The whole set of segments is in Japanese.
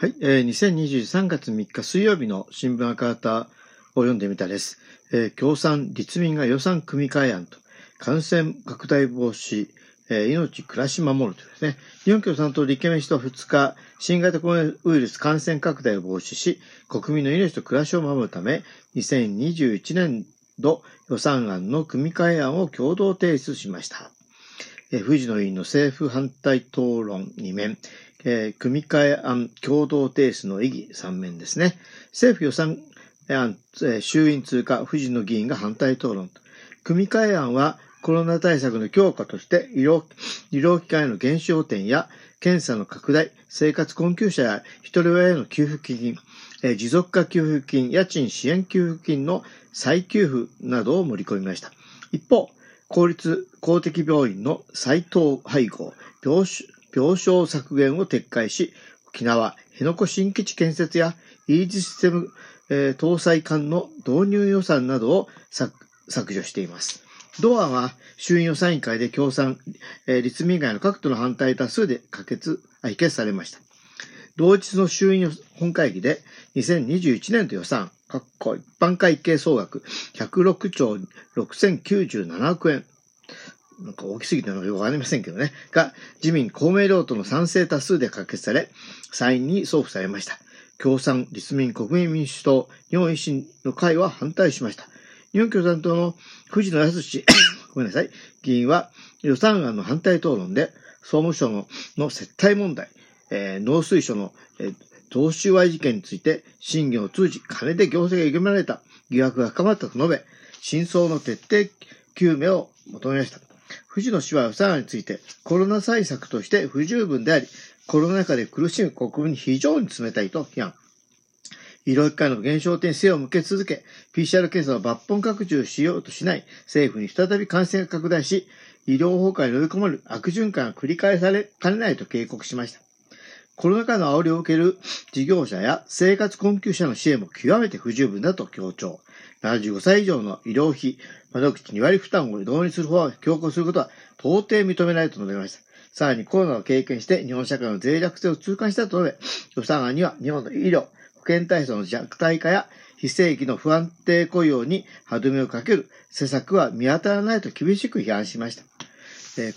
はい、えー、2023月3日水曜日の新聞赤旗を読んでみたです。えー、共産、立民が予算組み替え案と、感染拡大防止、えー、命、暮らし守るというですね、日本共産党立憲民主党2日、新型コロナウイルス感染拡大を防止し、国民の命と暮らしを守るため、2021年度予算案の組み替え案を共同提出しました。えー、藤野委員の政府反対討論2面、えー、組み替え案共同提出の意義3面ですね。政府予算案、え、衆院通過、藤野議員が反対討論。組み替え案はコロナ対策の強化として医療、医療機関への減少点や検査の拡大、生活困窮者や一人親への給付金、え、持続化給付金、家賃支援給付金の再給付などを盛り込みました。一方、公立公的病院の再等配合、病病床削減を撤回し、沖縄、辺野古新基地建設やイージスシステム、えー、搭載艦の導入予算などを削除しています。同案は衆院予算委員会で共産、えー、立民以外の各党の反対多数で可決、否決されました。同日の衆院本会議で2021年度予算、一般会計総額106兆6097億円、なんか大きすぎてのよくわかりませんけどね、が自民公明両党の賛成多数で可決され、参院に送付されました。共産、立民、国民民主党、日本維新の会は反対しました。日本共産党の藤野康 ごめんなさい、議員は予算案の反対討論で、総務省のの接待問題、えー、農水省の、えー、贈収賄事件について、審議を通じ、金で行政が歪められた疑惑が深まったと述べ、真相の徹底究明を求めました。藤野氏は予算案について、コロナ対策として不十分であり、コロナ禍で苦しむ国民に非常に冷たいと批判。医療機関の減少点に背を向け続け、PCR 検査を抜本拡充しようとしない政府に再び感染が拡大し、医療崩壊に追い込まれる悪循環が繰り返されかねないと警告しました。コロナ禍の煽りを受ける事業者や生活困窮者の支援も極めて不十分だと強調。75歳以上の医療費、窓口2割負担を導入する方を強行することは到底認めないと述べました。さらにコロナを経験して日本社会の脆弱性を痛感したと述べ、予算案には日本の医療、保健体制の弱体化や非正規の不安定雇用に歯止めをかける施策は見当たらないと厳しく批判しました。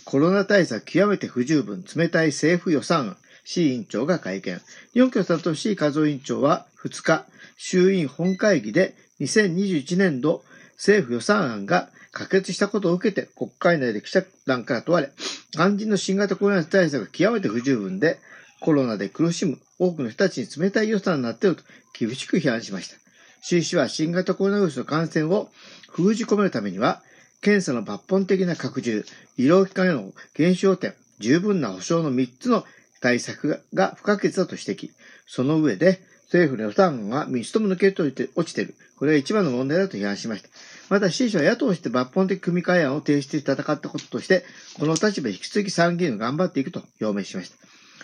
コロナ対策極めて不十分、冷たい政府予算案、C 委員長が会見。日本共産党 C 和夫委員長は2日、衆院本会議で2021年度政府予算案が可決したことを受けて国会内で記者団から問われ、肝心の新型コロナ対策が極めて不十分で、コロナで苦しむ多くの人たちに冷たい予算になっていると厳しく批判しました。習氏は新型コロナウイルスの感染を封じ込めるためには、検査の抜本的な拡充、医療機関への減少点、十分な保障の3つの対策が不可欠だと指摘。その上で、政府の予算案が民主党も抜けて落ちている。これが一番の問題だと批判しました。また、支持は野党として抜本的組み替え案を提出して戦ったこととして、この立場引き続き参議院を頑張っていくと表明しました。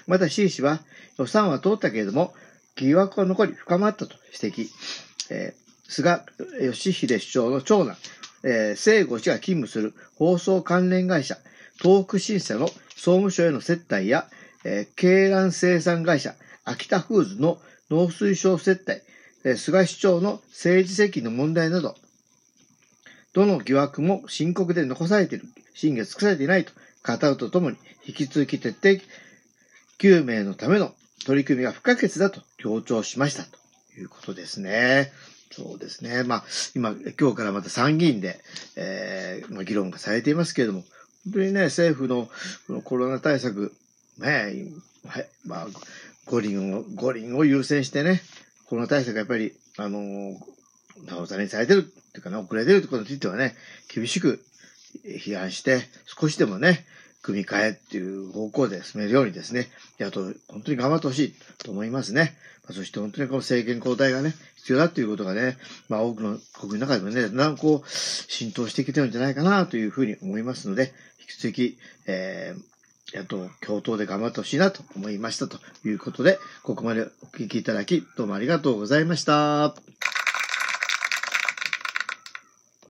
また、支持は予算は通ったけれども、疑惑が残り深まったと指摘。えー、菅義偉首相の長男、えー、聖吾氏が勤務する放送関連会社、東北新社の総務省への接待や、えー、鶏卵生産会社、秋田フーズの農水省接待、えー、菅市長の政治責任の問題など、どの疑惑も深刻で残されている、審議が尽くされていないと語るとともに、引き続き徹底究明のための取り組みが不可欠だと強調しましたということですね。そうですね。まあ、今、今日からまた参議院で、えー、まあ、議論がされていますけれども、本当にね、政府のこのコロナ対策、ね、はい、まあ、五輪を、五輪を優先してね、コロナ対策がやっぱり、あのー、なおざりにされてるっていうかね、遅れてるということについてはね、厳しく批判して、少しでもね、組み替えっていう方向で進めるようにですね、野党、本当に頑張ってほしいと思いますね。まあ、そして本当にこの政権交代がね、必要だっていうことがね、まあ多くの国民の中でもね、だんだんこう、浸透してきてるんじゃないかなというふうに思いますので、引き続き、えー、えっと共闘で頑張ってほしいなと思いましたということで、ここまでお聞きいただき、どうもありがとうございました。